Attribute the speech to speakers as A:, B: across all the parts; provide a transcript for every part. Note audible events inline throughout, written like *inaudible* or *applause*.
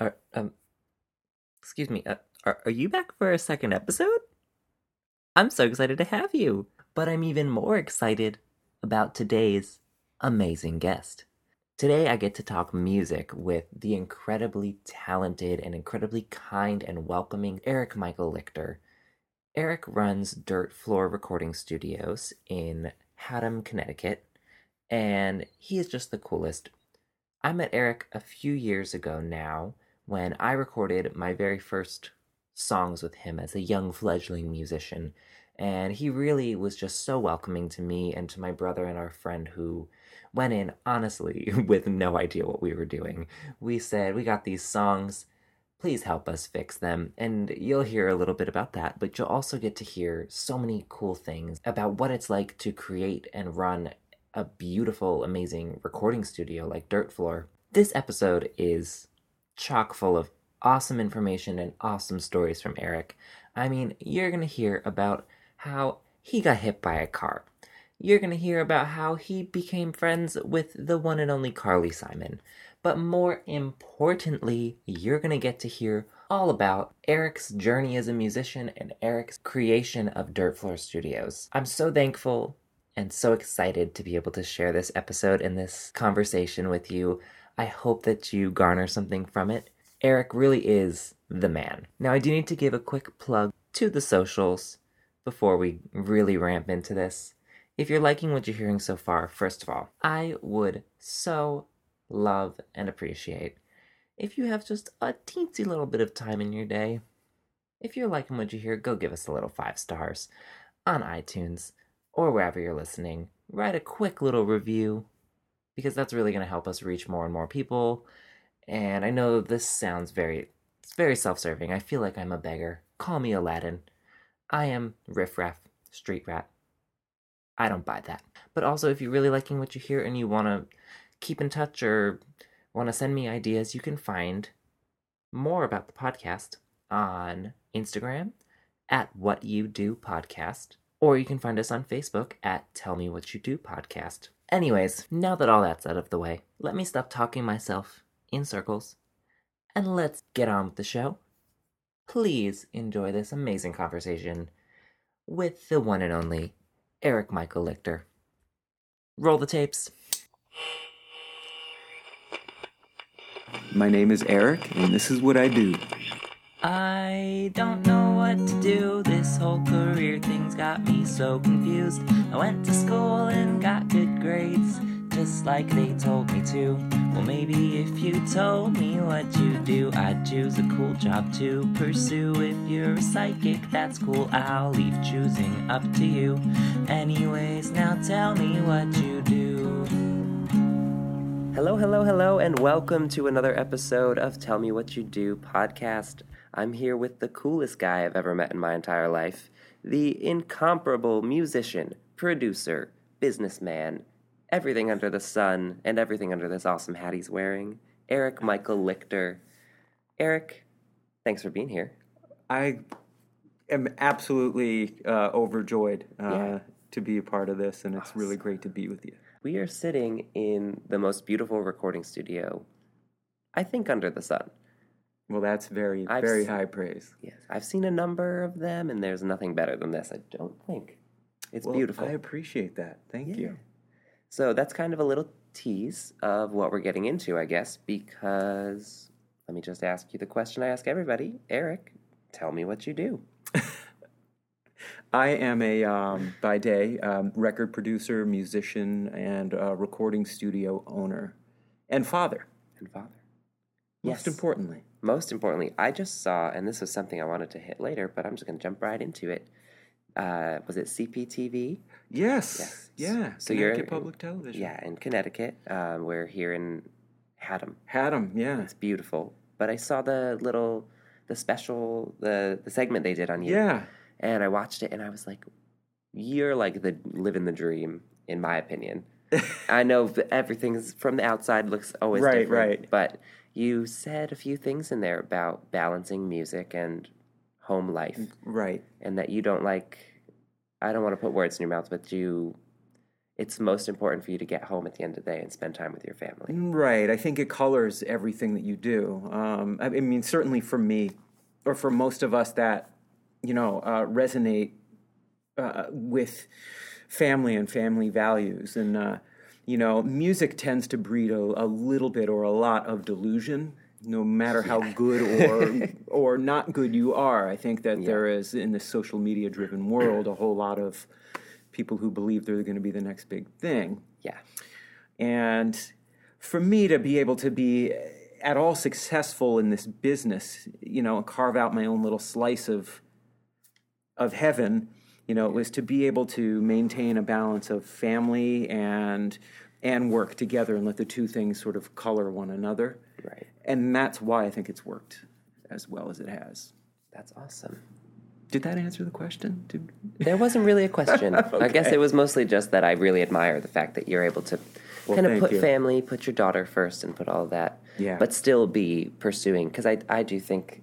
A: Are, um, excuse me. Uh, are are you back for a second episode? I'm so excited to have you. But I'm even more excited about today's amazing guest. Today I get to talk music with the incredibly talented and incredibly kind and welcoming Eric Michael Lichter. Eric runs Dirt Floor Recording Studios in Haddam, Connecticut, and he is just the coolest. I met Eric a few years ago now when I recorded my very first songs with him as a young fledgling musician. And he really was just so welcoming to me and to my brother and our friend who went in, honestly, *laughs* with no idea what we were doing. We said, We got these songs, please help us fix them. And you'll hear a little bit about that, but you'll also get to hear so many cool things about what it's like to create and run a beautiful, amazing recording studio like Dirt Floor. This episode is chock full of awesome information and awesome stories from Eric. I mean, you're going to hear about how he got hit by a car. You're going to hear about how he became friends with the one and only Carly Simon. But more importantly, you're going to get to hear all about Eric's journey as a musician and Eric's creation of Dirt Floor Studios. I'm so thankful and so excited to be able to share this episode and this conversation with you. I hope that you garner something from it. Eric really is the man. Now, I do need to give a quick plug to the socials before we really ramp into this. If you're liking what you're hearing so far, first of all, I would so love and appreciate if you have just a teensy little bit of time in your day. If you're liking what you hear, go give us a little five stars on iTunes or wherever you're listening. Write a quick little review because that's really going to help us reach more and more people. And I know this sounds very it's very self-serving. I feel like I'm a beggar. Call me Aladdin. I am riffraff, street rat. I don't buy that. But also if you're really liking what you hear and you want to keep in touch or want to send me ideas, you can find more about the podcast on Instagram at What You Do Podcast, or you can find us on Facebook at Tell Me What You Do Podcast. Anyways, now that all that's out of the way, let me stop talking myself in circles and let's get on with the show. Please enjoy this amazing conversation with the one and only Eric Michael Lichter. Roll the tapes.
B: My name is Eric, and this is what I do.
A: I don't know what to do. This whole career thing's got me so confused. I went to school just like they told me to. Well, maybe if you told me what you do, I'd choose a cool job to pursue. If you're a psychic, that's cool. I'll leave choosing up to you. Anyways, now tell me what you do. Hello, hello, hello, and welcome to another episode of Tell Me What You Do podcast. I'm here with the coolest guy I've ever met in my entire life the incomparable musician, producer, businessman, everything under the sun, and everything under this awesome hat he's wearing, Eric Michael Lichter. Eric, thanks for being here.
B: I am absolutely uh, overjoyed uh,
A: Yeah.
B: to be a part of this, and it's really great to be with you.
A: We are sitting in the most beautiful recording studio, I think, under the sun.
B: Well, that's very,
A: I've
B: very
A: s-
B: high praise.
A: Yes, I've seen a number of them, and there's nothing better than this, I don't think. It's
B: Well,
A: beautiful.
B: I appreciate that. Thank
A: Yeah.
B: you.
A: So that's kind of a little tease of what we're getting into, I guess, because let me just ask you the question I ask everybody. Eric, tell me what you do. *laughs*
B: I am a, um, by day, um, record producer, musician, and uh, recording studio owner, and father.
A: And father.
B: Most
A: Yes.
B: importantly,
A: Most importantly, I just saw, and this was something I wanted to hit later, but I'm just going to jump right into it. Uh, was it CPTV?
B: yes,
A: Yes.
B: yeah.
A: So you're-
B: Connecticut Public Television.
A: Yeah, in Connecticut. Um, we're here in Haddam.
B: had them. Yeah,
A: It's beautiful. But I saw the little, the special, the the segment they did on you.
B: yeah.
A: and I watched it and I was like, "You're like the living the dream, in my opinion." *laughs* I know everything's from the outside looks always
B: Right,
A: different,
B: right.
A: but you said a few things in there about balancing music and home life,
B: Right.
A: and that you don't like. I don't want to put words in your mouth, but you it's most important for you to get home at the end of the day and spend time with your family.
B: Right. I think it colors everything that you do. Um, I, I mean, certainly for me, or for most of us that, you know, uh, resonate uh, with family and family values. And, uh, you know, music tends to breed a, a little bit or a lot of delusion. No matter how good or *laughs* or not good you are, I think that there is in this social media driven world a whole lot of people who believe they're going to be the next big thing.
A: Yeah.
B: And for me to be able to be at all successful in this business, you know, and carve out my own little slice of of heaven, you know, was to be able to maintain a balance of family and and work together and let the two things sort of color one another.
A: Right.
B: And that's why I think it's worked as well as it has.
A: That's awesome.
B: Did that answer the question? Did, *laughs*
A: There wasn't really a question. *laughs* I guess it was mostly just that I really admire the fact that you're able to
B: Well,
A: kind of put
B: you.
A: family, put your daughter first, and put all that.
B: Yeah.
A: But still be pursuing because I I do think.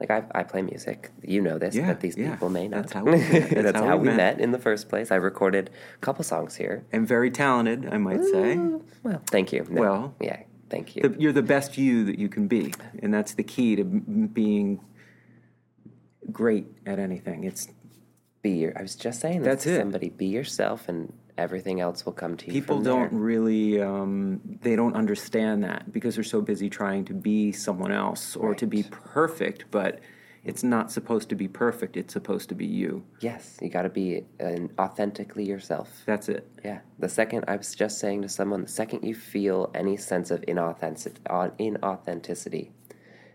A: Like I, I play music, you know this,
B: Yeah,
A: but these
B: yeah.
A: people may not.
B: That's how we met. *laughs*
A: That's,
B: That's
A: how,
B: we met.
A: met. in the first place. I recorded a couple songs here.
B: and very talented, I might say.
A: Well, thank you. No,
B: Well,
A: yeah, thank you.
B: The, you're the best you that you can be, and that's the key to m- being great at anything. It's
A: be your. I was just saying this
B: That's
A: to
B: it.
A: somebody. Be yourself, and everything else will come to you.
B: people
A: from
B: don't
A: there.
B: really um, they don't understand that because they're so busy trying to be someone else or to be perfect, but it's not supposed to be perfect. It's supposed to be you.
A: Yes, you got to be an authentically yourself.
B: That's it.
A: Yeah. The second I was just saying to someone, the second you feel any sense of inauthentic, inauthenticity,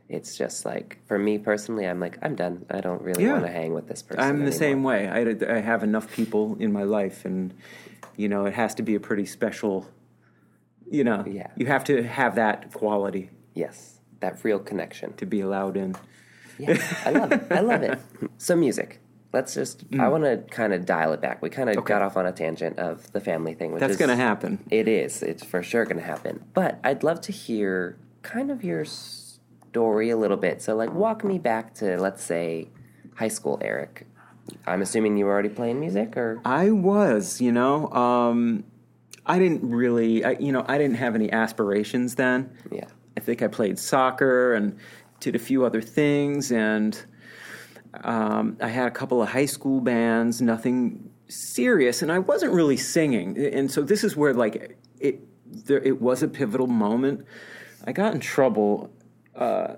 A: it's just like for me personally, I'm like I'm done. I don't really
B: Yeah.
A: want to hang with this person.
B: I'm the
A: anymore.
B: same way. I, I have enough people in my life, and you know, it has to be a pretty special. You know,
A: Yeah.
B: you have to have that quality
A: Yes, that real connection.
B: to be allowed in.
A: Yeah, I love it. I love it. So music. Let's just. I
B: Mm.
A: want to kind of dial it back. We kind of got off on a tangent of the family thing, which
B: That's going to happen.
A: It is. It's for sure going to happen. But I'd love to hear kind of your story a little bit. So, like, walk me back to, let's say, high school, Eric. I'm assuming you were already playing music, or
B: I was, you know, um, I didn't really, I, you know, I didn't have any aspirations then.
A: yeah,
B: I think I played soccer and did a few other things, and um, I had a couple of high school bands, nothing serious, and I wasn't really singing. And so this is where like it there it was a pivotal moment. I got in trouble. Uh,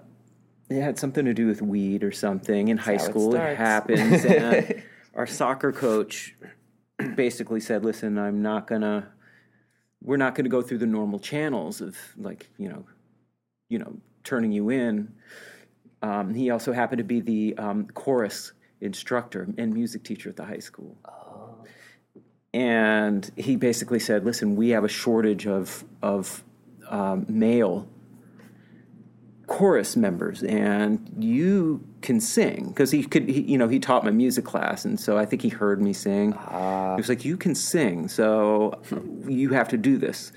B: it had something to do with weed or something in high
A: how it
B: school. It, happens, and *laughs* our soccer coach basically said, "Listen, I'm not gonna." We're not going to go through the normal channels of like you know you know, turning you in. Um, he also happened to be the um, chorus instructor and music teacher at the high school. And he basically said, "Listen, we have a shortage of of um, male chorus members, and you can sing because he could. He, you know, he taught my music class, and so I think he heard me sing. Ah. he was like, "You can sing, so you have to do this."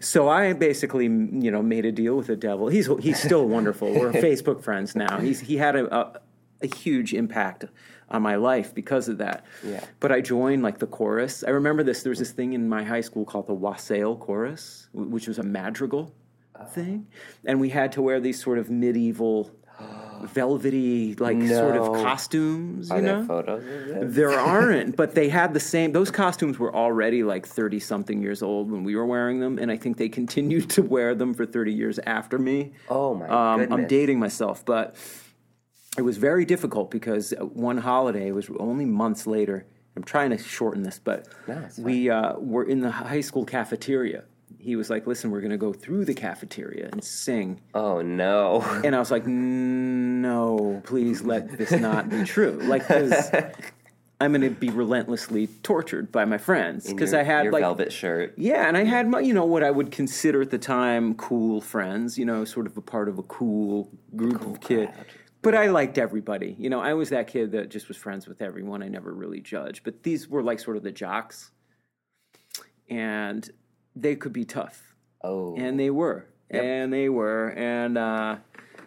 B: So I basically, you know, made a deal with the devil. He's he's still wonderful. We're *laughs* Facebook friends now. He's he had a, a, a huge impact on my life because of that.
A: Yeah.
B: But I joined like the chorus. I remember this. There was this thing in my high school called the wassail chorus, which was a madrigal thing, and we had to wear these sort of medieval, *gasps* velvety, like sort of
A: No.
B: costumes. You
A: are
B: know,
A: there photos *laughs*
B: there aren't, but they had the same. Those costumes were already like thirty something years old when we were wearing them, and I think they continued *laughs* to wear them for thirty years after me.
A: Oh my
B: Um,
A: goodness!
B: I'm dating myself, but it was very difficult because one holiday was only months later. I'm trying to shorten this, but
A: No,
B: we uh, were in the high school cafeteria. He was like, "Listen, we're going to go through the cafeteria and sing."
A: Oh no!
B: And I was like, no, please let this not be true. Like, because I'm going to be relentlessly tortured by my friends. Because I had
A: your
B: like,
A: velvet shirt.
B: yeah, and I had my, you know, what I would consider at the time cool friends, you know, sort of a part of a cool group of kids. But I liked everybody. You know, I was that kid that just was friends with everyone. I never really judged. But these were like sort of the jocks. And they could be tough
A: Oh,
B: and they were, and they were, and uh,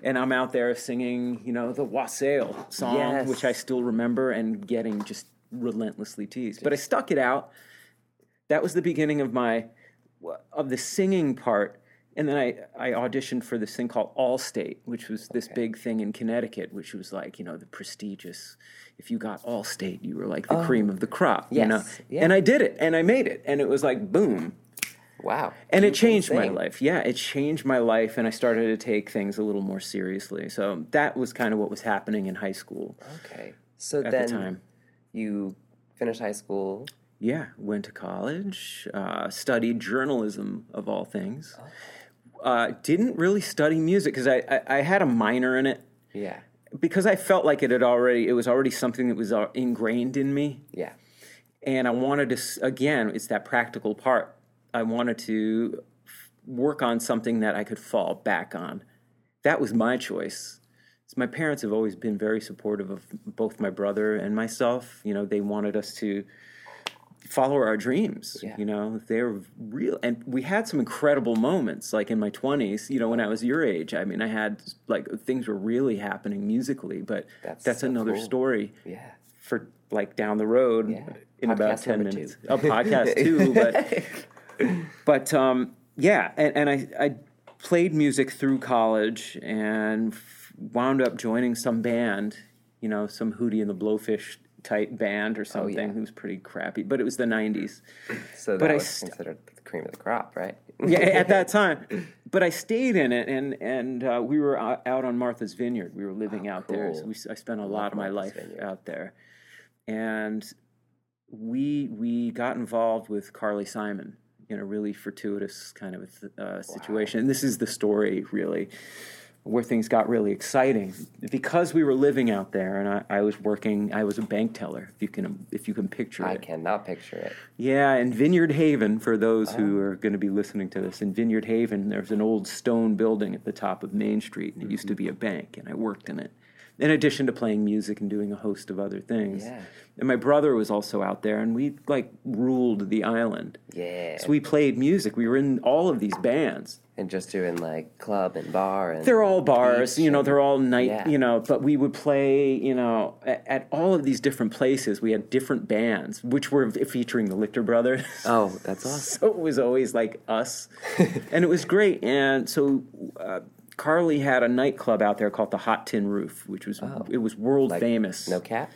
B: and I'm out there singing, you know, the Wassail song,
A: Yes.
B: which I still remember, and getting just relentlessly teased. But I stuck it out. that was the beginning of my of the singing part. And then I, I auditioned for this thing called Allstate, which was this big thing in Connecticut, which was like, you know, the prestigious. If you got Allstate, you were like the cream of the crop, you know.
A: Oh. Yes, yeah.
B: And I did it, and I made it, and it was like boom,
A: Wow.
B: and it changed my life. Yeah, it changed my life, and I started to take things a little more seriously. So that was kind of what was happening in high school
A: Okay. So
B: at
A: then
B: the time.
A: you finished high school.
B: Yeah, went to college, uh, studied journalism of all things. Uh, didn't really study music because I, I, I had a minor in it
A: Yeah.
B: because I felt like it had already it was already something that was uh, ingrained in me,
A: Yeah.
B: and I wanted to again it's that practical part. I wanted to work on something that I could fall back on. That was my choice. So my parents have always been very supportive of both my brother and myself. You know, they wanted us to follow our dreams.
A: Yeah.
B: You know, they're real, and we had some incredible moments. Like in my twenties, you know, when I was your age. I mean, I had like things were really happening musically, but
A: That's
B: that's,
A: so
B: another
A: cool.
B: story
A: Yeah.
B: for like down the road
A: Yeah.
B: in about 10 minutes oh, *laughs*
A: two.
B: a podcast too but *laughs* but um yeah and, and I, I played music through college and f- wound up joining some band you know some hootie and the blowfish type band or something
A: Oh, yeah.
B: it was pretty crappy but it was the 90s
A: So that
B: But I
A: was
B: st-
A: considered the cream of the crop, right?
B: yeah at that *laughs* time. But i stayed in it and and uh, we were out on martha's vineyard. We were living out there. so we, i spent a lot of my
A: Martha's
B: life
A: Vineyard.
B: out there. And we we got involved with carly simon in a really fortuitous kind of a th- uh, situation. And this is the story really where things got really exciting. Because we were living out there and I, I was working i was a bank teller if you can if you can picture
A: I
B: it.
A: I cannot picture it.
B: yeah, in Vineyard Haven, for those who are going to be listening to this, in Vineyard Haven, there's an old stone building at the top of Main Street, and it used to be a bank, and I worked in it. In addition to playing music and doing a host of other things.
A: Yeah.
B: And my brother was also out there, and we like ruled the island.
A: Yeah.
B: So we played music. We were in all of these bands.
A: and just doing like club and bar and
B: They're all bars, you know, they're all night,
A: Yeah.
B: you know, but we would play, you know, at, at all of these different places. We had different bands, which were featuring the Lichter Brothers.
A: Oh, *laughs* that's awesome.
B: so it was always like us, *laughs* and it was great. And so uh, Carly had a nightclub out there called the Hot Tin Roof, which was oh. it was world famous.
A: No cat?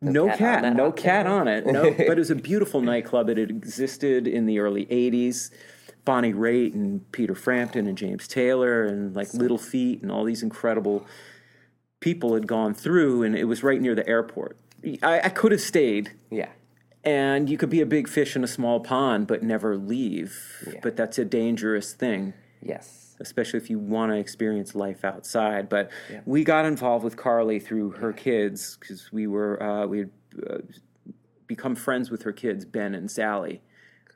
B: no
A: cat
B: cat,
A: on
B: no cat on it. No, *laughs* but it was a beautiful nightclub. It had existed in the early '80s. Bonnie Raitt and Peter Frampton and James Taylor and like Little Feat and all these incredible people had gone through, and it was right near the airport. I, I could have stayed
A: Yeah.
B: and you could be a big fish in a small pond but never leave
A: Yeah.
B: but that's a dangerous thing
A: Yes.
B: especially if you want to experience life outside but we got involved with carly through her kids because we were uh, we had uh, become friends with her kids ben and sally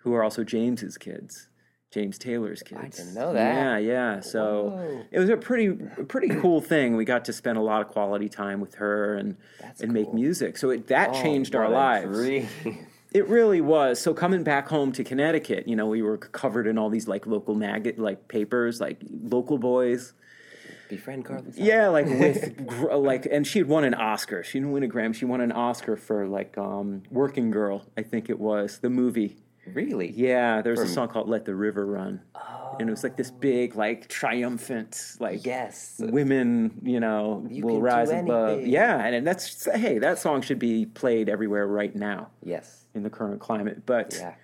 B: who are also james's kids james taylor's kids I
A: didn't know that.
B: yeah yeah so
A: Whoa.
B: it was a pretty pretty cool thing we got to spend a lot of quality time with her and
A: That's
B: and make music so it, that changed our lives. *laughs* it really was. So coming back home to Connecticut, you know, we were covered in all these like local maggot like papers, like local boys.
A: Befriend Carly. Simon.
B: Yeah, like with *laughs* like, and she had won an Oscar. She didn't win a Grammy. She won an Oscar for like um, Working Girl, I think it was the movie.
A: Really?
B: Yeah, there was a song called "Let the River Run," oh. and it was like this big, like triumphant, like
A: Yes.
B: women, you know,
A: You
B: will rise above. Yeah, and, and that's hey, that song should be played everywhere right now
A: Yes.
B: In the current climate. But
A: Yeah.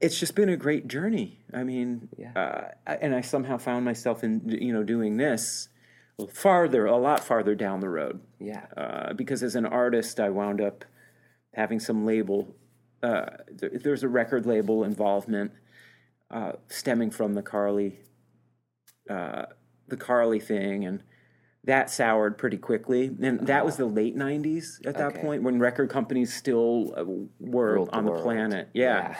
B: it's just been a great journey. I mean,
A: Yeah.
B: uh, and I somehow found myself in you know doing this farther, a lot farther down the road.
A: Yeah.
B: Uh, because as an artist, I wound up having some label. Uh, there, there's a record label involvement uh, stemming from the Carly, uh, the Carly thing, and that soured pretty quickly. And that was the late '90s at that
A: Okay.
B: point, when record companies still uh, were
A: the
B: on the,
A: world.
B: planet. yeah.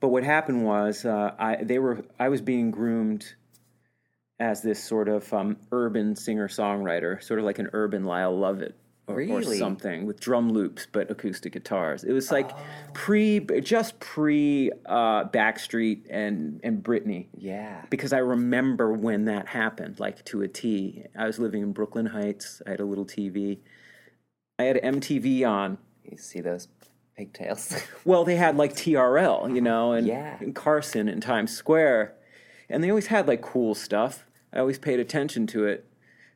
B: But what happened was, uh, I they were I was being groomed as this sort of um, urban singer songwriter, sort of like an urban Lyle Lovett or, or something with drum loops but acoustic guitars. It was like
A: Oh.
B: pre, just pre uh, Backstreet and and Britney.
A: Yeah.
B: Because I remember when that happened, like to a T. I was living in Brooklyn Heights. I had a little TV. I had MTV on,
A: You see those Pigtails. *laughs*
B: Well, they had like TRL, you know, and,
A: Yeah.
B: and Carson in Times Square, and they always had like cool stuff. I always paid attention to it.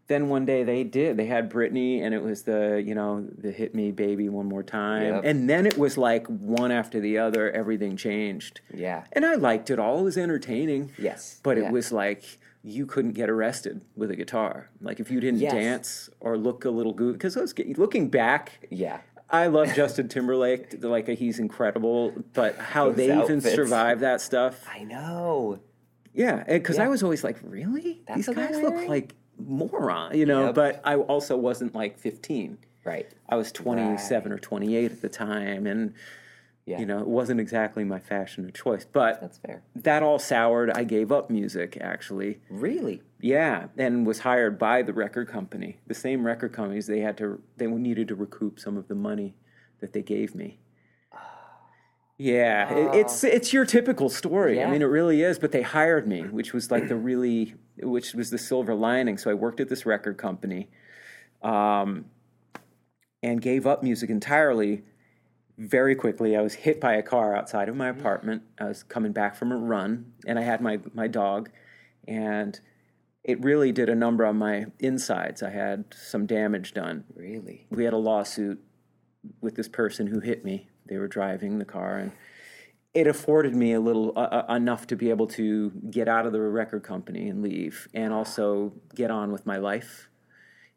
B: Then one day they did. They had Britney, and it was the you know the "Hit Me, Baby, One More Time,"
A: Yep.
B: and then it was like one after the other. Everything changed,
A: yeah.
B: and I liked it all. It was entertaining.
A: Yes.
B: but
A: Yeah.
B: it was like you couldn't get arrested with a guitar. Like if you didn't
A: Yes.
B: dance or look a little good, because looking back,
A: Yeah.
B: I love Justin Timberlake. *laughs* Like he's incredible, but how
A: Those
B: they even
A: outfits.
B: survive that stuff,
A: I know.
B: yeah. Because I was always like, really,
A: That's
B: these guys look like moron, you know.
A: Yep.
B: But I also wasn't like 15.
A: Right.
B: I was 27 or 28 at the time, and
A: Yeah.
B: you know, it wasn't exactly my fashion of choice. But
A: That's fair.
B: that all soured. I gave up music actually.
A: Really?
B: Yeah, and was hired by the record company. The same record companies they had to they needed to recoup some of the money that they gave me. *sighs* Yeah, it, it's oh. it's your typical story. I mean, it really is. But they hired me, which was like the really, which was the silver lining. So I worked at this record company, um, and gave up music entirely. Very quickly, I was hit by a car outside of my apartment. I was coming back from a run, and I had my my dog, and it really did a number on my insides. I had some damage done.
A: Really?
B: We had a lawsuit with this person who hit me. They were driving the car, and it afforded me a little uh, uh, enough to be able to get out of the record company and leave, and also get on with my life.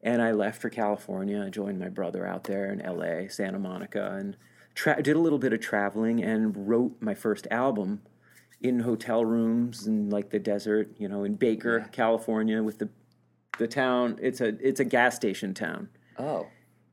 B: And I left for California. I joined my brother out there in L.A., Santa Monica, and tra- did a little bit of traveling and wrote my first album in hotel rooms in like the desert, you know, in Baker, California, with the the town. It's a it's a gas station town.
A: Oh,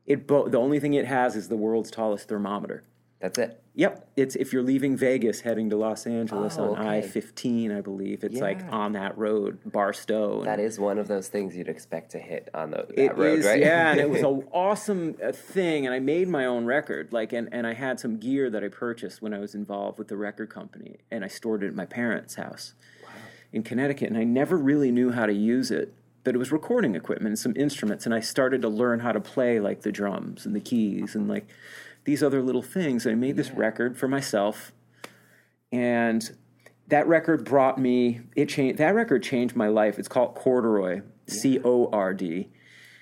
B: It bo- the only thing it has is the world's tallest thermometer.
A: That's it.
B: Yep, it's if you're leaving Vegas heading to Los Angeles
A: Oh,
B: on
A: okay.
B: I fifteen, I believe it's like on that road, Barstow.
A: That is one of those things you'd expect to hit on the, that
B: It
A: road,
B: is,
A: right?
B: yeah, and it was an *laughs* awesome uh, thing, and I made my own record, like, and, and I had some gear that I purchased when I was involved with the record company, and I stored it at my parents' house wow. in Connecticut, and I never really knew how to use it, but it was recording equipment and some instruments, and I started to learn how to play like the drums and the keys and like these other little things. And I made this record for myself, and that record brought me it changed. That record changed my life. It's called Corduroy, C O R D.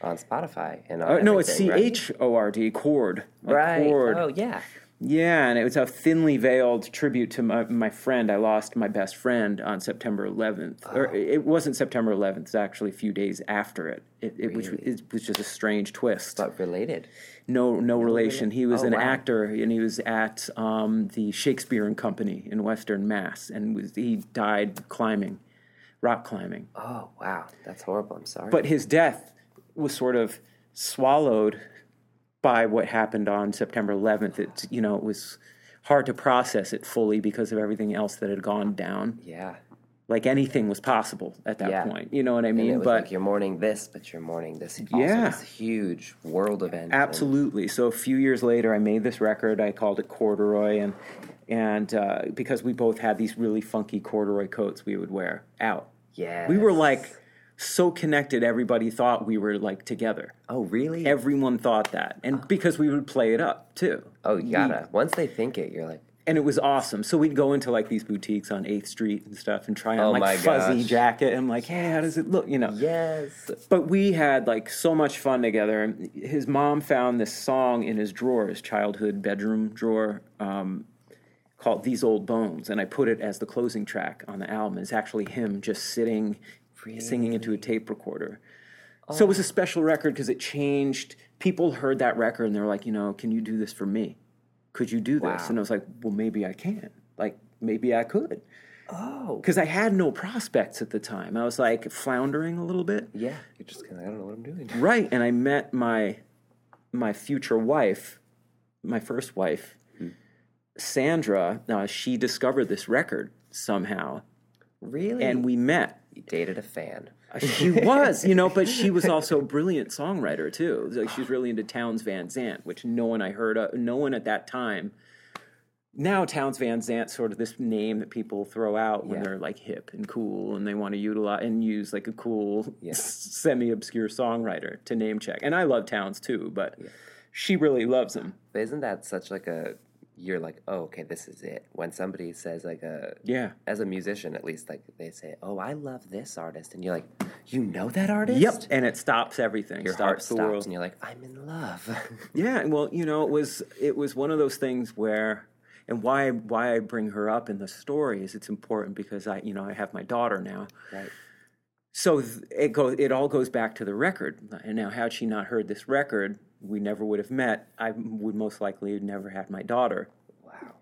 A: on Spotify and on
B: Uh, no, it's C H O R D, chord. like
A: Right. right.
B: Chord.
A: Oh yeah.
B: Yeah, and it was a thinly veiled tribute to my, my friend. I lost my best friend on September 11th. Or it wasn't September 11th, it's actually a few days after it, it, it which it was just a strange twist.
A: But related.
B: No, no relation. He was
A: Oh,
B: an
A: wow.
B: actor, and he was at um, the Shakespeare and Company in Western Mass, and was, he died climbing, rock climbing.
A: Oh wow, that's horrible. I'm sorry.
B: But his death was sort of swallowed by what happened on September 11th. It, you know, it was hard to process it fully because of everything else that had gone down.
A: yeah.
B: Like anything was possible at that
A: Yeah.
B: point. You know what I
A: And
B: mean? but
A: like you're mourning this, but you're mourning this.
B: Yeah.
A: this huge world event. and-
B: Absolutely. So a few years later, I made this record. I called it Corduroy, and and uh, because we both had these really funky corduroy coats we would wear out.
A: Yeah.
B: We were like so connected. Everybody thought we were like together.
A: Oh really?
B: Everyone thought that, and because we would play it up too.
A: oh, you gotta. Once they think it, you're like,
B: And it was awesome. So we'd go into like these boutiques on Eighth Street and stuff, and try on
A: Oh
B: like fuzzy
A: gosh.
B: jacket. And I'm like, hey, how does it look? You know.
A: yes.
B: But we had like so much fun together. His mom found this song in his drawer, his childhood bedroom drawer, um, called "These Old Bones," and I put it as the closing track on the album. It's actually him just sitting, singing into a tape recorder. So it was a special record because it changed. People heard that record and they were like, you know, can you do this for me? Could you do this?
A: Wow.
B: And I was like, well, maybe I can. Like, maybe I could.
A: Oh.
B: Because I had no prospects at the time. I was like floundering a little bit.
A: Yeah. You're just kind of. I don't know what I'm doing. *laughs*
B: Right, and I met my my future wife, my first wife, Sandra. Uh, she discovered this record somehow,
A: Really?
B: and we met.
A: You dated a fan.
B: Uh, she was, you know, but she was *laughs* also a brilliant songwriter too. Like she was really into Townes Van Zandt, which no one I heard of, no one at that time. Now Townes Van Zandt sort of this name that people throw out when
A: Yeah.
B: they're like hip and cool and they want to utilize and use like a cool semi obscure songwriter to name check. And I love Townes too, but she really loves him.
A: But isn't that such like a you're like, oh, okay, this is it. When somebody says like a
B: Yeah.
A: as a musician at least like they say, oh, I love this artist, and you're like, you know that artist?
B: Yep. And it stops everything.
A: Your heart
B: stops the
A: stops,
B: world.
A: and you're like, I'm in love. *laughs*
B: Yeah, well, you know, it was it was one of those things where, and why why I bring her up in the story is it's important because I you know I have my daughter now,
A: right.
B: so th- it goes it all goes back to the record. And now, had she not heard this record, we never would have met. I would most likely have never had my daughter.
A: Wow.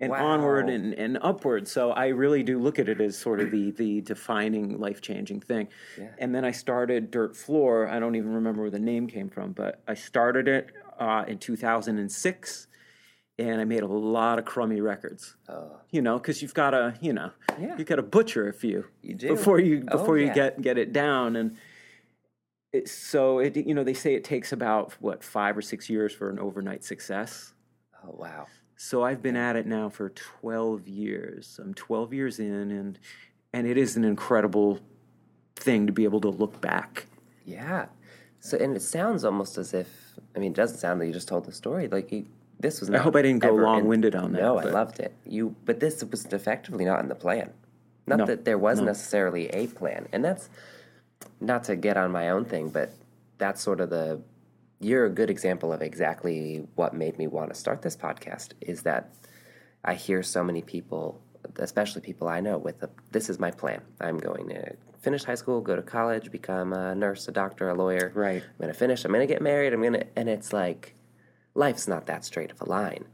B: And
A: Wow.
B: onward and, and upward. So I really do look at it as sort of the the defining life changing thing.
A: Yeah.
B: And then I started Dirt Floor. I don't even remember where the name came from, but I started it uh, in 2006, and I made a lot of crummy records.
A: Oh,
B: You know, because you've got to, you know,
A: Yeah.
B: you got to butcher a few
A: You do.
B: before you
A: Oh,
B: before you
A: yeah.
B: get get it down. And so it, you know, they say it takes about what five or six years for an overnight success.
A: oh wow.
B: So I've been at it now for 12 years. I'm 12 years in and and it is an incredible thing to be able to look back.
A: Yeah. So, and it sounds almost as if, I mean, it doesn't sound like you just told the story. Like, you, this was not.
B: hope I didn't go long-winded on that,
A: No, I loved it. You, but this was effectively not in the plan. Not
B: No,
A: that there was necessarily a plan. And that's not to get on my own thing, but that's sort of the. You're a good example of exactly what made me want to start this podcast is that I hear so many people, especially people I know, with a, this is my plan. I'm going to finish high school, go to college, become a nurse, a doctor, a lawyer.
B: Right.
A: I'm going to finish, I'm going to get married, I'm going to, and it's like, life's not that straight of a line.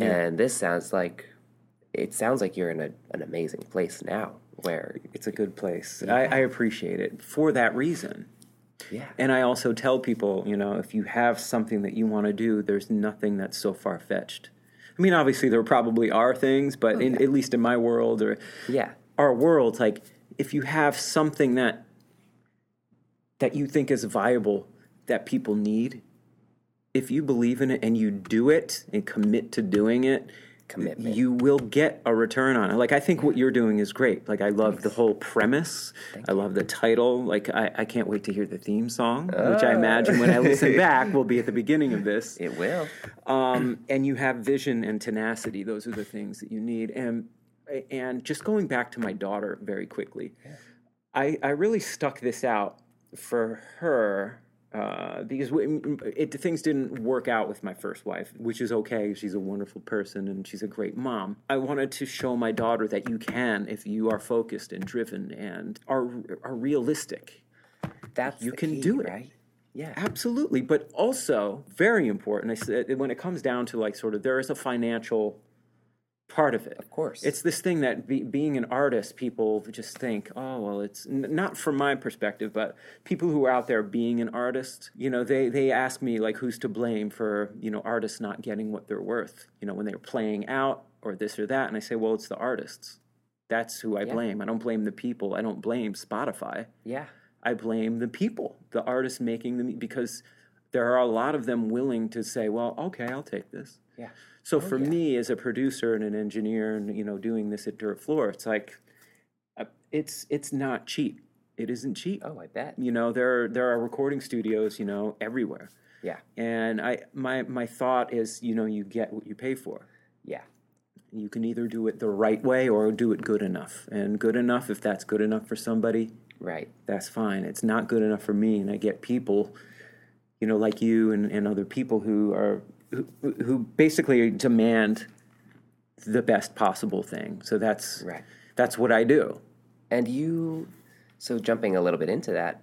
A: And this sounds like, it sounds like you're in a, an amazing place now where,
B: It's a good place. I, I appreciate it for that reason.
A: yeah.
B: And I also tell people, you know, if you have something that you want to do, there's nothing that's so far fetched. I mean, obviously there probably are things, but oh, in, at least in my world or
A: Yeah.
B: our world, like if you have something that that you think is viable that people need, if you believe in it and you do it and commit to doing it,
A: Commitment.
B: you will get a return on it. Like I think what you're doing is great. Like I love the whole premise. I love the title. Like I, I can't wait to hear the theme song, which I imagine when I listen *laughs* back will be at the beginning of this
A: It will.
B: um, and you have vision and tenacity. Those are the things that you need. And and just going back to my daughter very quickly, I I really stuck this out for her uh, because w- it, things didn't work out with my first wife, which is okay. She's a wonderful person and she's a great mom. I wanted to show my daughter that you can if you are focused and driven and are are realistic.
A: That's
B: You can
A: key,
B: do it.
A: right? Yeah.
B: Absolutely, but also very important. I said when it comes down to like sort of there is a financial part of it.
A: Of course.
B: it's this thing that be, being an artist, people just think, oh well, it's n- not from my perspective, but people who are out there being an artist, you know, they they ask me like, who's to blame for you know artists not getting what they're worth, you know, when they're playing out or this or that, and I say, well, it's the artists. That's who I
A: Yeah.
B: blame. I don't blame the people. I don't blame Spotify.
A: yeah.
B: I blame the people, the artists making them, because there are a lot of them willing to say, "Well, okay, I'll take this."
A: Yeah.
B: So for
A: yeah.
B: me, as a producer and an engineer, and you know, doing this at Dirt Floor, it's like, uh, it's it's not cheap. It isn't cheap.
A: Oh, I bet.
B: You know, there are, there are recording studios, you know, everywhere,
A: Yeah.
B: and I my my thought is, you know, you get what you pay for.
A: Yeah.
B: You can either do it the right way or do it good enough. And good enough, if that's good enough for somebody,
A: Right.
B: that's fine. It's not good enough for me, and I get people, you know, like you and, and other people who are who, who basically demand the best possible thing. So that's
A: Right.
B: that's what I do.
A: And you, so jumping a little bit into that,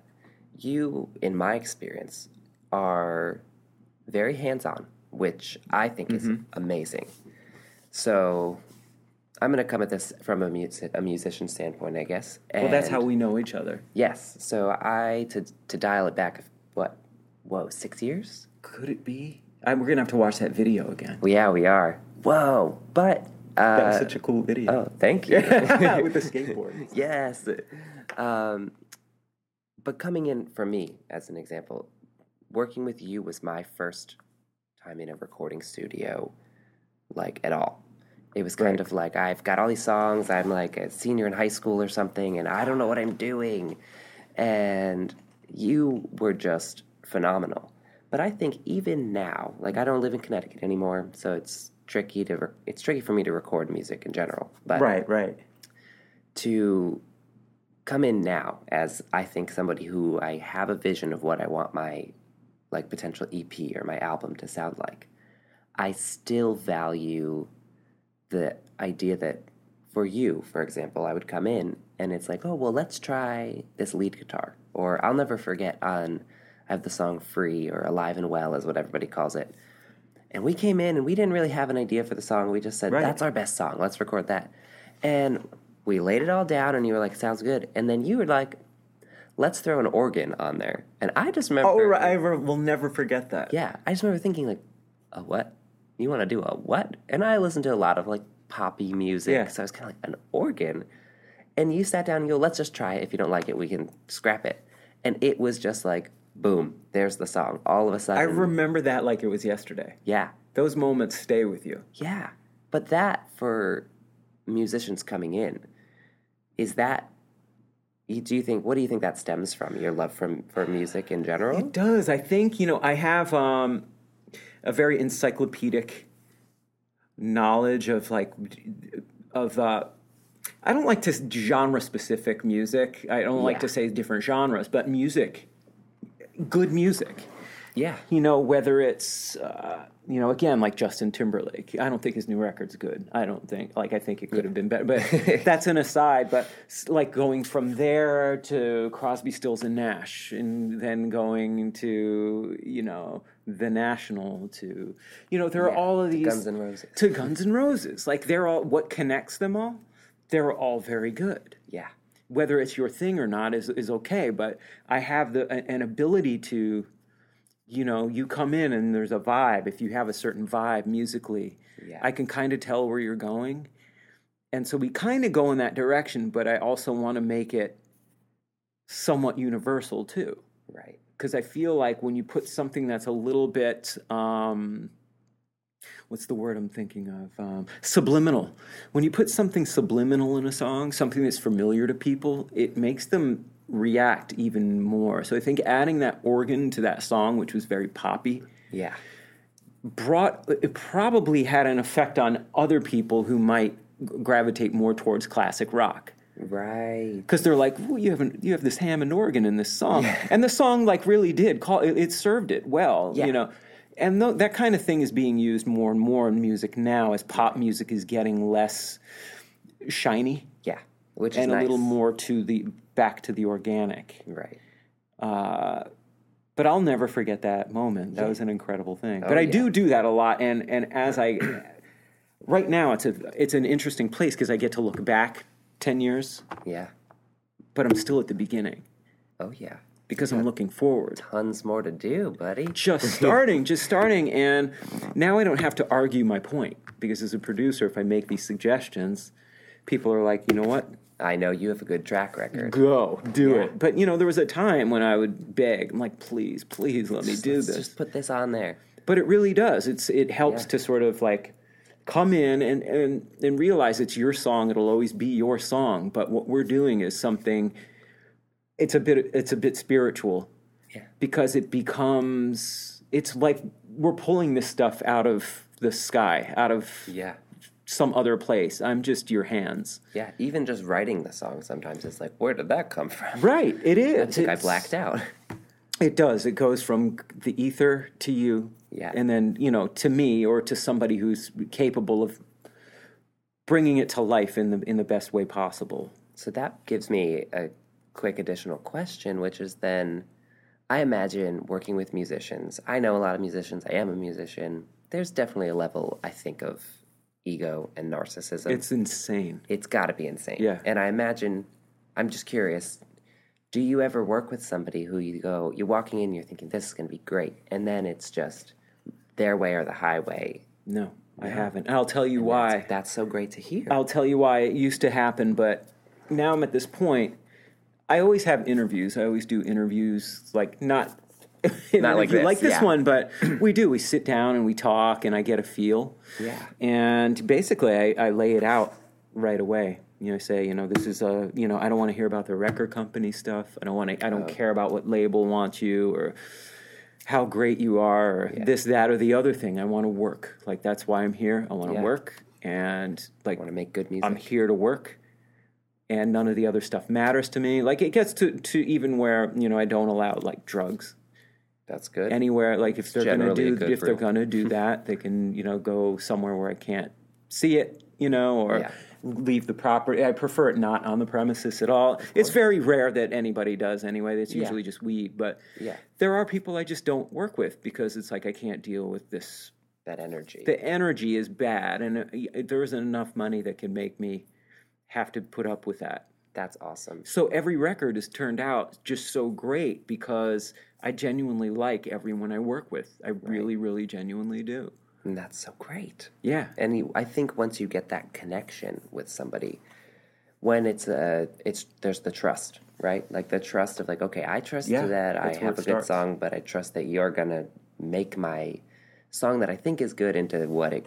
A: you, in my experience, are very hands on, which I think is
B: Mm-hmm.
A: amazing. So I'm going to come at this from a, music, a musician standpoint, I guess.
B: Well, that's how we know each other.
A: Yes. So I, to, to dial it back, what, whoa, six years?
B: Could it be? I, we're gonna have to watch that video again.
A: Well, yeah, we are. Whoa. But, uh,
B: That was such a cool video
A: oh, thank you. *laughs*
B: with the *laughs* skateboard.
A: yes. Um, but coming in for me, as an example, working with you was my first time in a recording studio, like at all. It was kind of like I've got all these songs. I'm like a senior in high school or something, and I don't know what I'm doing. And you were just phenomenal. But I think even now, like I don't live in Connecticut anymore, so it's tricky to re- it's tricky for me to record music in general. But
B: Right, right.
A: to come in now as I think somebody who I have a vision of what I want my like potential EP or my album to sound like. I still value the idea that for you, for example, I would come in and it's like, oh well, let's try this lead guitar. Or I'll never forget on I have the song Free or Alive and Well is what everybody calls it. And we came in and we didn't really have an idea for the song. We just said,
B: Right.
A: that's our best song. Let's record that. And we laid it all down and you were like, sounds good. And then you were like, let's throw an organ on there. And I just remember.
B: Oh, right. I re- will never forget that.
A: Yeah. I just remember thinking, like, a what? You want to do a what? And I listened to a lot of like poppy music.
B: Yeah.
A: So I was kind of like, an organ? And you sat down and you go, let's just try it. If you don't like it, we can scrap it. And it was just like, boom, there's the song. All of a sudden.
B: I remember that like it was yesterday.
A: yeah.
B: Those moments stay with you.
A: Yeah. But that for musicians coming in, is that do you think what do you think that stems from? Your love from for music in general?
B: It does. I think, you know, I have um, a very encyclopedic knowledge of like, of, uh, I don't like to genre specific music. I don't like to say different genres, but music, good music.
A: Yeah.
B: You know, whether it's, uh, you know, again, like Justin Timberlake. I don't think his new record's good. I don't think, like, I think it could have been better. But *laughs* that's an aside. But like going from there to Crosby, Stills, and Nash, and then going to, you know, The National to, you know, there are all of these.
A: Guns N' Roses.
B: To Guns N' Roses. Like, they're all, what connects them all? They're all very good
A: Yeah.
B: Whether it's your thing or not is is okay. But I have the an ability to, you know, you come in and there's a vibe. If you have a certain vibe musically,
A: Yeah.
B: I can kind of tell where you're going, and so we kind of go in that direction. But I also want to make it somewhat universal too,
A: Right.
B: because I feel like when you put something that's a little bit. Um, What's the word I'm thinking of? Um, subliminal. When you put something subliminal in a song, something that's familiar to people, it makes them react even more. So I think adding that organ to that song, which was very poppy,
A: Yeah.
B: brought it probably had an effect on other people who might gravitate more towards classic rock
A: Right.
B: because they're like, "Ooh, you have an, you have this Hammond organ in this song, and the song like really did call it, it served it well,
A: Yeah.
B: you know." And th- that kind of thing is being used more and more in music now as pop music is getting less shiny
A: Yeah. Which is
B: and a little more to the back to the organic.
A: Right.
B: Uh, but I'll never forget that moment. That was an incredible thing. Oh, but I
A: Oh, yeah.
B: do do that a lot, and and as I right now, it's a it's an interesting place because I get to look back ten years,
A: Yeah.
B: but I'm still at the beginning
A: Oh yeah.
B: Because I'm looking forward.
A: Tons more to do, buddy. *laughs*
B: Just starting, just starting, and now I don't have to argue my point because as a producer, if I make these suggestions, people are like, you know what,
A: I know you have a good track record.
B: go do it. But you know, there was a time when I would beg, I'm like, please, please let me do
A: Let's
B: this.
A: Just put this on there.
B: but it really does. It's it helps
A: Yeah.
B: to sort of like come in and, and and realize it's your song. It'll always be your song. But what we're doing is something. It's a bit. It's a bit spiritual.
A: Yeah.
B: Because it becomes. It's like we're pulling this stuff out of the sky, out of
A: Yeah.
B: some other place. I'm just your hands.
A: Yeah. Even just writing the song sometimes it's like, where did that come from?
B: Right. It is.
A: I think I blacked out.
B: It does. It goes from the ether to you,
A: Yeah.
B: and then you know to me or to somebody who's capable of bringing it to life in the in the best way possible.
A: So that gives me a quick additional question, which is then I imagine working with musicians. I know a lot of musicians. I am a musician. There's definitely a level, I think, of ego and narcissism.
B: It's insane.
A: it's got to be insane.
B: Yeah.
A: And I imagine, I'm just curious, do you ever work with somebody who you go, you're walking in, you're thinking, this is going to be great. And then it's just their way or the highway.
B: No, I haven't. I'll tell you
A: That's-
B: why.
A: That's, so great to hear.
B: I'll tell you why it used to happen, but now I'm at this point. I always have interviews. I always do interviews, like not *laughs*
A: Not like this,
B: like this
A: yeah.
B: one, but *clears throat* we do. We sit down and we talk, and I get a feel.
A: Yeah.
B: And basically, I, I lay it out right away. You know, I say, you know, this is a, you know, I don't want to hear about the record company stuff. I don't want to. I don't
A: Oh.
B: care about what label wants you, or how great you are, or this, that, or the other thing. I want to work. Like that's why I'm here. I want to
A: Yeah.
B: work, and like I
A: want to make good music.
B: I'm here to work, and none of the other stuff matters to me. Like it gets to to even where you know I don't allow like drugs
A: That's good.
B: anywhere. Like if they're gonna do if they're gonna do *laughs* that, they can you know go somewhere where I can't see it. You know, or
A: Yeah.
B: leave the property. I prefer it not on the premises at all. It's very rare that anybody does anyway. It's
A: Yeah.
B: usually just weed, but
A: Yeah.
B: there are people I just don't work with because it's like I can't deal with this.
A: that energy.
B: The energy is bad, and uh, there isn't enough money that can make me have to put up with that.
A: That's awesome.
B: So every record has turned out just so great because I genuinely like everyone I work with. I really, really genuinely do.
A: And that's so great.
B: Yeah.
A: And you, I think once you get that connection with somebody, when it's a, it's there's the trust, right? Like the trust of like, okay, I trust
B: Yeah,
A: that I have a good song, but I trust that you're gonna make my song that I think is good into what it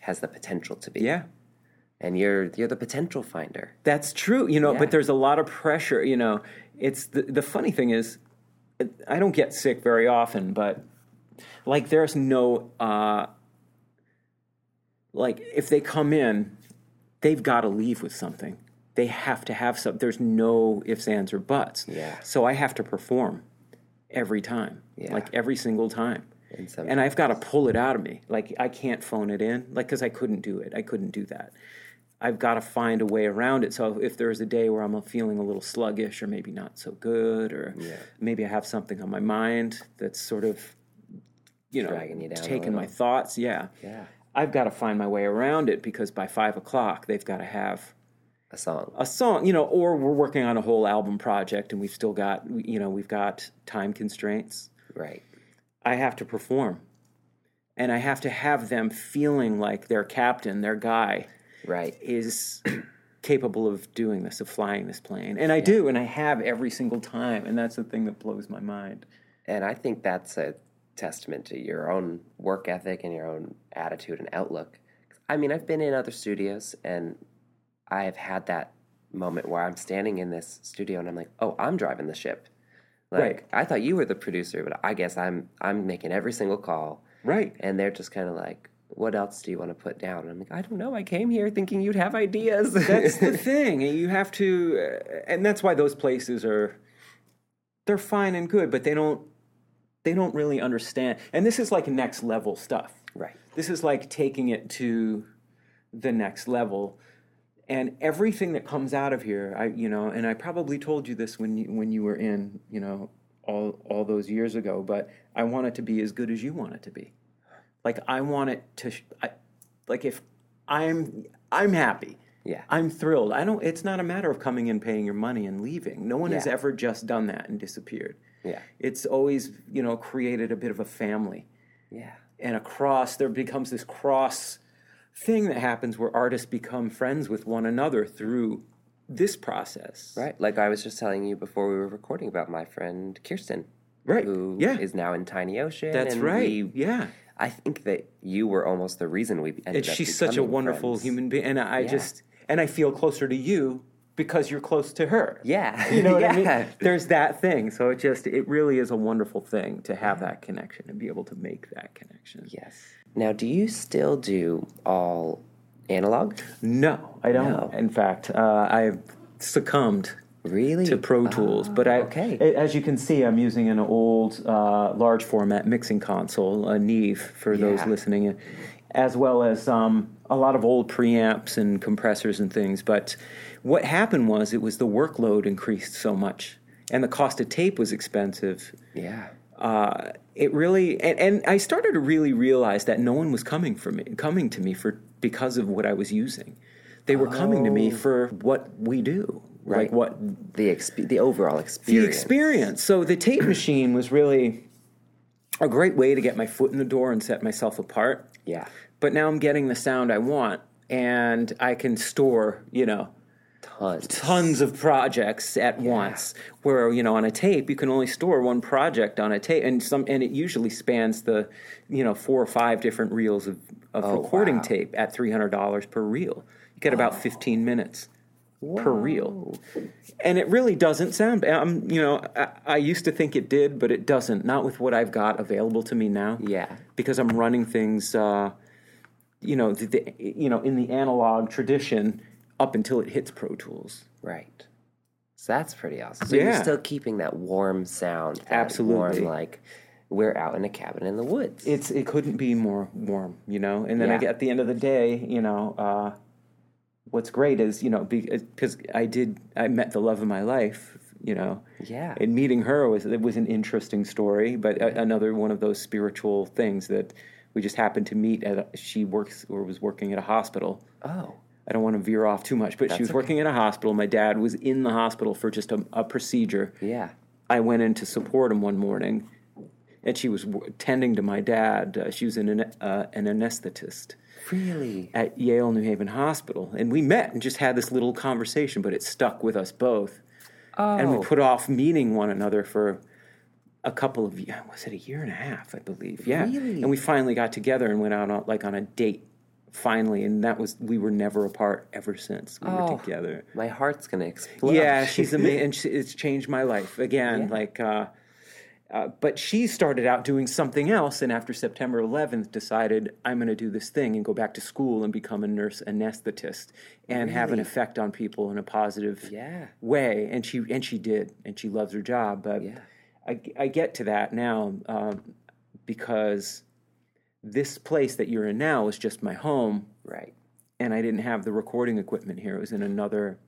A: has the potential to be.
B: Yeah.
A: And you're you're the potential finder.
B: That's true, you know,
A: Yeah.
B: but there's a lot of pressure, you know. It's the the funny thing is I don't get sick very often, but like there's no uh like if they come in, they've got to leave with something. They have to have some there's no ifs ands or buts.
A: Yeah.
B: So I have to perform every time.
A: Yeah.
B: Like every single time.
A: And
B: I've got to pull it out of me. Like I can't phone it in, like because I couldn't do it. I couldn't do that. I've got to find a way around it. So if there's a day where I'm feeling a little sluggish, or maybe not so good, or maybe I have something on my mind that's sort of, you know,
A: you
B: taking my thoughts. Yeah,
A: Yeah.
B: I've got to find my way around it because by five o'clock they've got to have
A: A song.
B: a song, you know, or we're working on a whole album project and we've still got, you know, we've got time constraints.
A: Right.
B: I have to perform. And I have to have them feeling like their captain, their guy,
A: Right.
B: is capable of doing this, of flying this plane. And I do, and I have every single time. And that's the thing that blows my mind.
A: And I think that's a testament to your own work ethic and your own attitude and outlook. I mean, I've been in other studios and I've had that moment where I'm standing in this studio and I'm like, "Oh, I'm driving the ship." Like,
B: Right.
A: I thought you were the producer, but I guess I'm I'm making every single call.
B: Right.
A: And they're just kind of like, "What else do you want to put down?" And I'm like, "I don't know. I came here thinking you'd have ideas." *laughs*
B: That's the *laughs* thing. You have to, uh, and that's why those places are, they're fine and good, but they don't, they don't really understand. And this is like next level stuff.
A: right.
B: This is like taking it to the next level. And everything that comes out of here, I you know, and I probably told you this when you, when you were in, you know, all all those years ago, but I want it to be as good as you want it to be. Like I want it to sh- I, like if I'm I'm happy.
A: Yeah.
B: I'm thrilled. I don't it's not a matter of coming in paying your money and leaving. No one has ever just done that and disappeared.
A: Yeah.
B: It's always, you know, created a bit of a family
A: Yeah.
B: and a cross there becomes this cross thing that happens where artists become friends with one another through this process
A: Right. Like I was just telling you before we were recording about my friend Kirsten.
B: Right.
A: Who
B: Yeah.
A: is now in Tiny Ocean.
B: that's
A: and
B: right
A: we-
B: yeah
A: I think that you were almost the reason we ended
B: and
A: up
B: she's such a wonderful
A: friends.
B: human being and i
A: Yeah.
B: just and i feel closer to you because you're close to her
A: Yeah. *laughs*
B: you know what
A: yeah.
B: i mean there's that thing so it just it really is a wonderful thing to have that connection and be able to make that connection
A: Yes. Now, do you still do all analog?
B: no i don't
A: No.
B: in fact uh, i've succumbed
A: Really?
B: to Pro Tools. but I,
A: okay.
B: as you can see, I'm using an old uh, large format mixing console, a Neve, for those listening, as well as um, a lot of old preamps and compressors and things. But what happened was it was the workload increased so much, and the cost of tape was expensive.
A: yeah.
B: Uh, it really, and, and I started to really realize that no one was coming for me, coming to me for because of what I was using. They were coming to me for what we do, like what
A: The exp- the overall experience.
B: the
A: experience.
B: So the tape machine was really a great way to get my foot in the door and set myself apart.
A: Yeah.
B: But now I'm getting the sound I want, and I can store, you know,
A: Tons.
B: tons of projects at once. Where you know, on a tape, you can only store one project on a tape, and some, and it usually spans the, you know, four or five different reels of, of oh, recording
A: wow.
B: tape at three hundred dollars per reel. You get about oh. fifteen minutes per reel. And it really doesn't sound. Um, you know, I, I used to think it did, but it doesn't. Not with what I've got available to me now.
A: Yeah.
B: Because I'm running things, uh, you know, the, the, you know, in the analog tradition up until it hits Pro Tools.
A: Right. So that's pretty awesome. So you're still keeping that warm sound. That
B: Absolutely.
A: Warm, like we're out in a cabin in the woods.
B: It's it couldn't be more warm, you know. And then I
A: Yeah.
B: get at the end of the day, you know, uh, what's great is you know because I did I met the love of my life, you know.
A: Yeah.
B: And meeting her was it was an interesting story, but a, another one of those spiritual things that we just happened to meet at. A, she works or was working at a hospital.
A: oh.
B: I don't want to veer off too much, but she was
A: okay.
B: working at a hospital. My dad was in the hospital for just a, a procedure.
A: Yeah.
B: I went in to support him one morning, and she was w- tending to my dad. Uh, she was an, uh, an anesthetist
A: Really?
B: at Yale New Haven Hospital, and we met and just had this little conversation. But it stuck with us both,
A: Oh.
B: and we put off meeting one another for a couple of years. Was it a year and a half? I believe. Yeah.
A: Really?
B: And we finally got together and went out on, like on a date. Finally, and that was we were never apart ever since we
A: Oh.
B: were together.
A: My heart's gonna explode.
B: Yeah, she's amazing, *laughs* and she, it's changed my life again.
A: Yeah.
B: Like, uh, uh, but she started out doing something else, and after September 11th, decided I'm going to do this thing and go back to school and become a nurse anesthetist and have an effect on people in a positive
A: Yeah.
B: way. And she and she did, and she loves her job. But
A: Yeah.
B: I, I get to that now um, because this place that you're in now is just my home
A: Right.
B: and I didn't have the recording equipment here. It was in another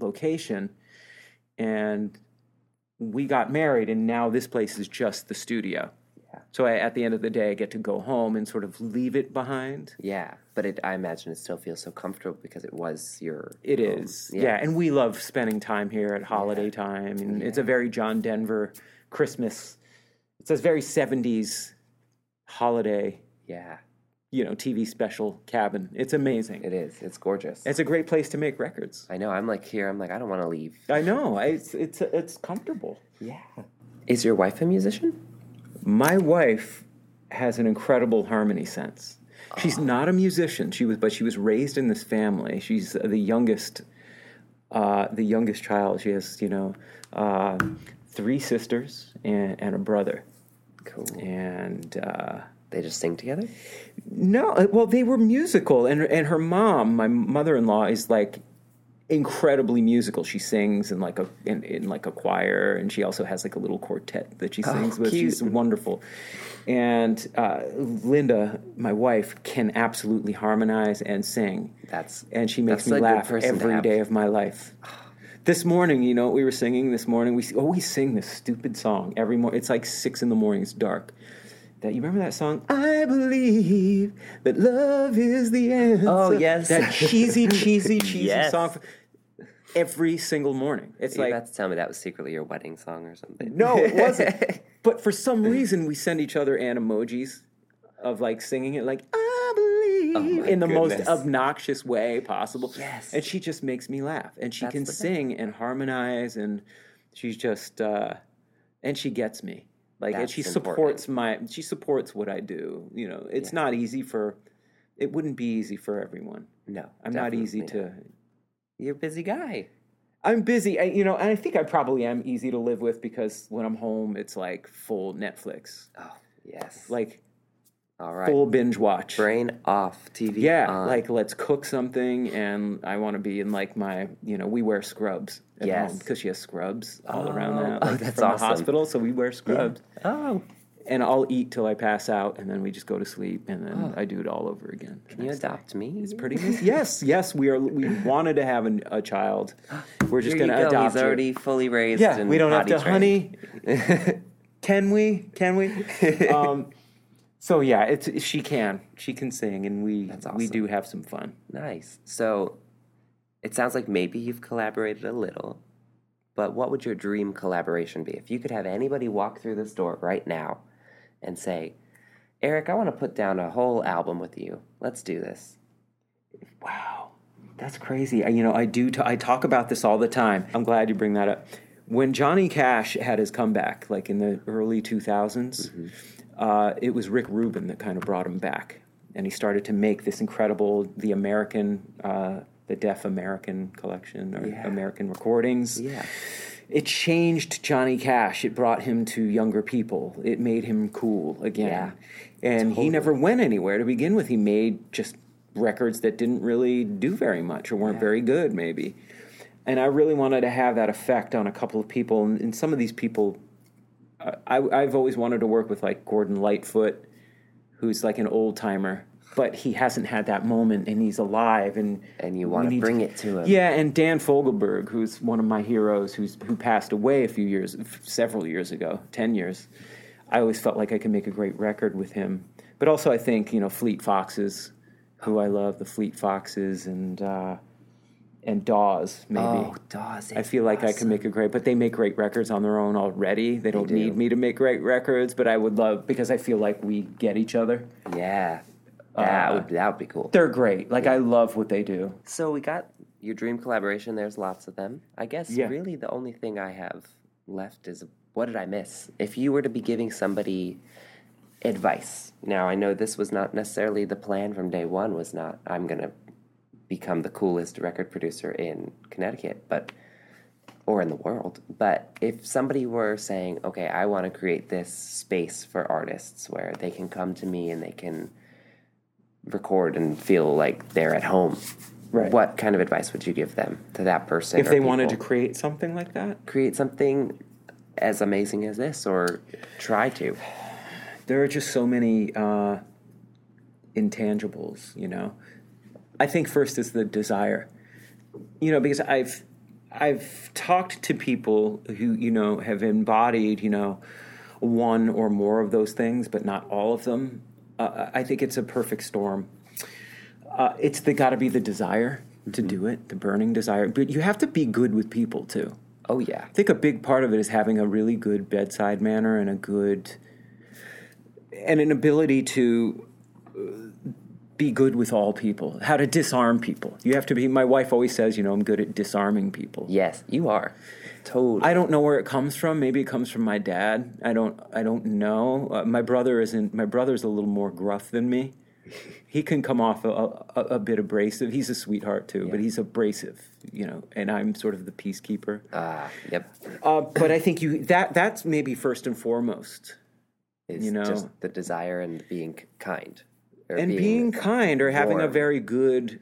B: location. And we got married, and now this place is just the studio.
A: Yeah.
B: So I, at the end of the day, I get to go home and sort of leave it behind.
A: Yeah. But it, I imagine it still feels so comfortable because it was your.
B: It
A: home.
B: is, yeah. And we love spending time here at holiday time, and it's a very John Denver Christmas. It's a very '70s holiday,
A: Yeah.
B: You know, TV special cabin. It's amazing.
A: It is. It's gorgeous.
B: It's a great place to make records.
A: I know. I'm like here. I'm like I don't want to leave.
B: I know. I, it's it's it's comfortable.
A: Yeah. Is your wife a musician?
B: My wife has an incredible harmony sense. She's not a musician. She was, but she was raised in this family. She's the youngest, uh, the youngest child. She has, you know, uh, three sisters and, and a brother.
A: Cool.
B: And uh,
A: They just sing together.
B: no, uh, well, they were musical, and and her mom, my mother-in-law, is like incredibly musical. She sings in like a in, in like a choir, and she also has like a little quartet that she sings with.
A: cute.
B: She's wonderful. And uh, Linda, my wife, can absolutely harmonize and sing,
A: That's
B: and she makes me laugh every day of my life. This morning, you know what we were singing this morning? We always sing this stupid song every morning. It's like six in the morning, it's dark. That you remember that song? I believe that love is the answer.
A: Oh, yes.
B: That cheesy, cheesy, *laughs* cheesy
A: Yes.
B: song. Every single morning. It's
A: You're
B: like
A: about to tell me that was secretly your wedding song or something.
B: no, it wasn't. *laughs* but for some reason, we send each other an emojis of like singing it, like I believe,
A: Oh
B: in the most obnoxious way possible.
A: Yes.
B: and she just makes me laugh, and she
A: That's
B: can
A: the thing.
B: sing and harmonize, and she's just, uh, and she gets me. Like, and she
A: That's
B: supports my, she supports what I do. You know, it's not easy for, it wouldn't be easy for everyone.
A: No,
B: I'm not easy
A: definitely
B: to.
A: You're a busy guy.
B: I'm busy, I, you know, and I think I probably am easy to live with because when I'm home, it's like full Netflix,
A: Oh yes.
B: like
A: all right.
B: full binge watch.
A: Brain off. TV.
B: Yeah,
A: on.
B: like let's cook something, and I want to be in like my, you know, we wear scrubs at
A: Yes.
B: home because she has scrubs all around
A: Oh,
B: that.
A: oh, *laughs*
B: like,
A: that's
B: from
A: awesome.
B: the hospital, so we wear scrubs,
A: Oh,
B: and I'll eat till I pass out, and then we just go to sleep, and then I do it all over again.
A: can you adopt me?
B: It's pretty. yes, yes, we are. We *laughs* wanted to have an, a child. We're just going to
A: go.
B: adopt
A: He's
B: her.
A: already fully raised.
B: Yeah,
A: and
B: we don't have to,
A: trained.
B: honey. *laughs* can we? Can we? um, so yeah, it's she can. She can sing, and we we do have some fun.
A: Nice. So, it sounds like maybe you've collaborated a little, but what would your dream collaboration be? If you could have anybody walk through this door right now and say, Eric, I want to put down a whole album with you. Let's do this.
B: Wow, that's crazy. I, you know, I do. T- I talk about this all the time. I'm glad you bring that up. When Johnny Cash had his comeback, like in the early 2000s, uh, it was Rick Rubin that kind of brought him back, and he started to make this incredible, the American uh, the Def American collection or
A: Yeah.
B: American recordings.
A: Yeah.
B: It changed Johnny Cash. It brought him to younger people. It made him cool again. And he never went anywhere to begin with. He made just records that didn't really do very much or weren't very good, maybe. And I really wanted to have that effect on a couple of people. And, and some of these people, I, I've always wanted to work with like Gordon Lightfoot, who's like an old timer, but he hasn't had that moment and he's alive. And
A: And you want to bring it to him.
B: yeah, and Dan Fogelberg, who's one of my heroes, who's who passed away a few years, several years ago, ten years. I always felt like I could make a great record with him. But also, I think you know Fleet Foxes, who I love, the Fleet Foxes, and uh, and Dawes maybe.
A: Oh, Dawes.
B: I feel like I can make a great, but they make great records on their own already. They don't
A: do.
B: need me to make great records, but I would love because I feel like we get each other.
A: Yeah. That
B: Uh,
A: would that would be cool.
B: They're great. Like I love what they do.
A: So we got your dream collaboration. There's lots of them. I guess
B: Yeah.
A: really the only thing I have left is what did I miss? If you were to be giving somebody advice. Now I know this was not necessarily the plan from day one. Was not I'm gonna become the coolest record producer in Connecticut, but or in the world. But if somebody were saying, okay, I want to create this space for artists where they can come to me and they can record and feel like they're at home.
B: Right.
A: What kind of advice would you give them to that person?
B: If they wanted to create something like that,
A: create something as amazing as this, or try to.
B: there are just so many uh, intangibles, you know. I think first is the desire, you know, because I've I've talked to people who you know have embodied, you know, one or more of those things, but not all of them. Uh, I think it's a perfect storm. Uh, it's the got to be the desire to do it, the burning desire, but you have to be good with people too.
A: Oh yeah,
B: I think a big part of it is having a really good bedside manner and a good and an ability to uh, be good with all people. How to disarm people. You have to be. My wife always says, you know, I'm good at disarming people.
A: yes, you are. Totally.
B: I don't know where it comes from. Maybe it comes from my dad. I don't. I don't know. Uh, my brother isn't. My brother's a little more gruff than me. *laughs* He can come off a, a, a bit abrasive. He's a sweetheart too, but he's abrasive, you know. And I'm sort of the peacekeeper.
A: Ah, yep.
B: Uh, but I think you that that's maybe first and foremost,
A: Is
B: you know-
A: just the desire and being kind,
B: and being kind or having a very good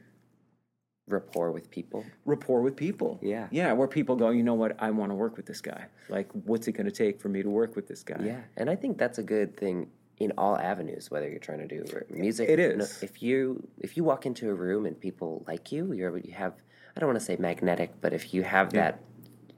A: rapport with people.
B: rapport with people.
A: Yeah.
B: yeah, where people go, you know what, I want to work with this guy. Like, what's it going to take for me to work with this guy?
A: Yeah, and I think that's a good thing in all avenues, whether you're trying to do music.
B: it is
A: if you if you walk into a room and people like you, you're you have I don't want to say magnetic, but if you have that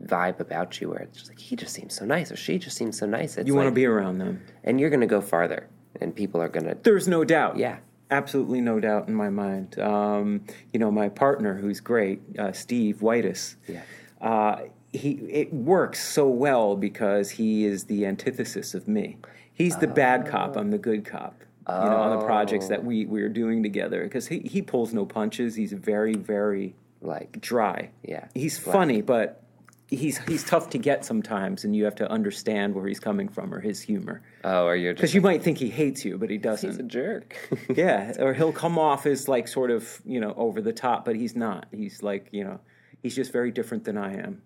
A: vibe about you where it's just like he just seems so nice or she just seems so nice, it's
B: you want to
A: like-
B: be around them.
A: and you're gonna go farther, and people are gonna
B: There's no doubt.
A: Yeah.
B: Absolutely no doubt in my mind. Um, you know, my partner, who's great, uh, Steve Whitus,
A: Yeah.
B: uh, he it works so well because he is the antithesis of me. He's the bad cop. I'm the good cop. You know, on the projects that we we're doing together, because he he pulls no punches. He's very very
A: like
B: dry.
A: Yeah.
B: he's funny, but he's he's tough to get sometimes, and you have to understand where he's coming from or his humor.
A: oh, or you're
B: Because you might think he hates you, but he doesn't.
A: he's a jerk. *laughs*
B: yeah, or he'll come off as like sort of you know over the top, but he's not. He's like you know he's just very different than I am.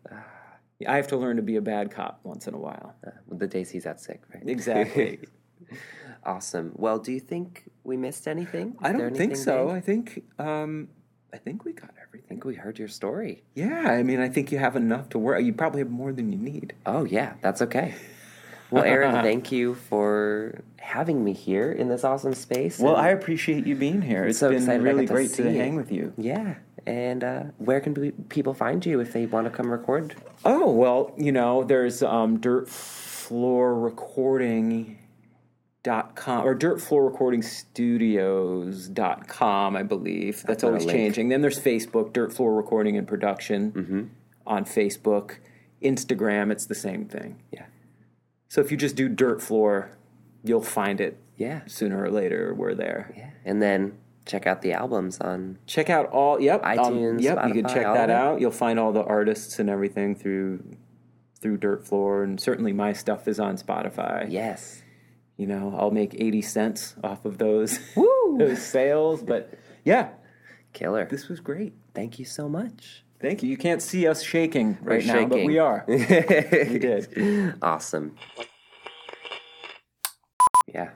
B: I have to learn to be a bad cop once in a while.
A: the days he's out sick, right?
B: Exactly. *laughs*
A: Awesome. Well, do you think we missed anything?
B: I
A: Is there
B: don't think so.
A: big?
B: I think um, I think we got everything.
A: I think we heard your story.
B: Yeah, I mean, I think you have enough to work. You probably have more than you need.
A: Oh yeah, that's okay. Well, Aaron, *laughs* thank you for having me here in this awesome space.
B: Well, I appreciate you being here. It's
A: so
B: been
A: excited
B: really
A: to
B: great to,
A: you.
B: hang with you.
A: yeah. And uh, where can pe- people find you if they want to come record?
B: Oh well, you know, there's um, Dirt Floor Recording dot com or dirt floor recording studios dot com i believe that's
A: a
B: always changing then there's facebook dirt floor recording and production on facebook instagram it's the same thing
A: Yeah.
B: so if you just do dirt floor you'll find it
A: Yeah.
B: sooner or later we're there
A: Yeah. And then check out the albums on.
B: check out all yep um,
A: iTunes,
B: yep you can check that out you'll find all the artists and everything through through dirt floor and certainly my stuff is on spotify
A: Yes.
B: You know i'll make 80 cents off of those *laughs* those sales but yeah
A: Killer.
B: This was great.
A: Thank you so much.
B: Thank you. You can't see us shaking
A: We're
B: right now, but we are. *laughs*
A: we
B: did.
A: Awesome. Yeah.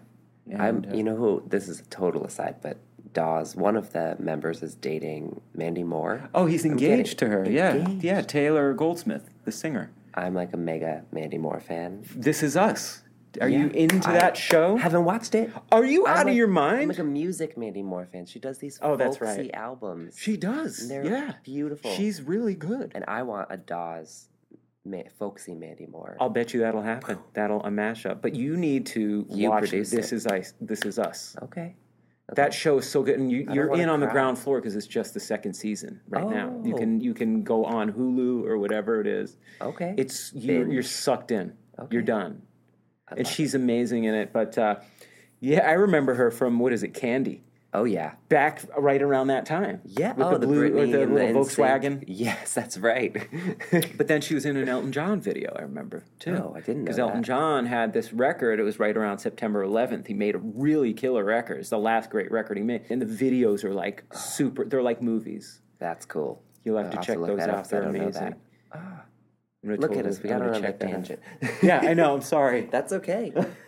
B: And,
A: I'm
B: uh,
A: you know who this is a total aside, but Dawes, one of the members is dating Mandy Moore.
B: Oh, he's engaged to her. Yeah, yeah. Taylor Goldsmith, the singer.
A: I'm like a mega Mandy Moore fan.
B: This is us. Are you into
A: I
B: that show?
A: Haven't watched it.
B: Are you
A: I'm
B: out of
A: like-
B: your
A: I'm
B: mind?
A: like a music Mandy Moore fan. She does these
B: Oh, that's right.
A: albums.
B: she does.
A: And they're
B: yeah,
A: beautiful.
B: She's really good.
A: and I want a Dawes, ma- folksy Mandy Moore.
B: I'll bet you that'll happen. That'll a mashup. But you need to
A: You
B: watch This
A: it.
B: Is Us. This is Us.
A: okay.
B: That show is so good, and you, you're in on the ground floor because it's just the second season right now. You
A: Oh.
B: can you can go on Hulu or whatever it is.
A: Okay.
B: It's you're, you're sucked in. You're done,
A: I
B: and she's amazing in it. But uh, yeah, I remember her from what is it, Candy?
A: Oh yeah.
B: Back right around that time.
A: Yeah.
B: with
A: oh,
B: the blue,
A: Britney
B: with the little. Volkswagen.
A: Yes, that's right. *laughs*
B: But then she was in an Elton John video, I remember, too.
A: Oh, I didn't know
B: Because Elton. John had this record, it was right around September 11th. He made a really killer record. It's the last great record he made. And the videos are like *gasps* super, they're like movies.
A: that's cool.
B: You'll have
A: I'll
B: to
A: have
B: check those
A: that up
B: out. They're amazing.
A: that. Look at us. We got on a
B: check that out.
A: tangent.
B: Yeah, I know. I'm *laughs* sorry.
A: That's okay. *laughs*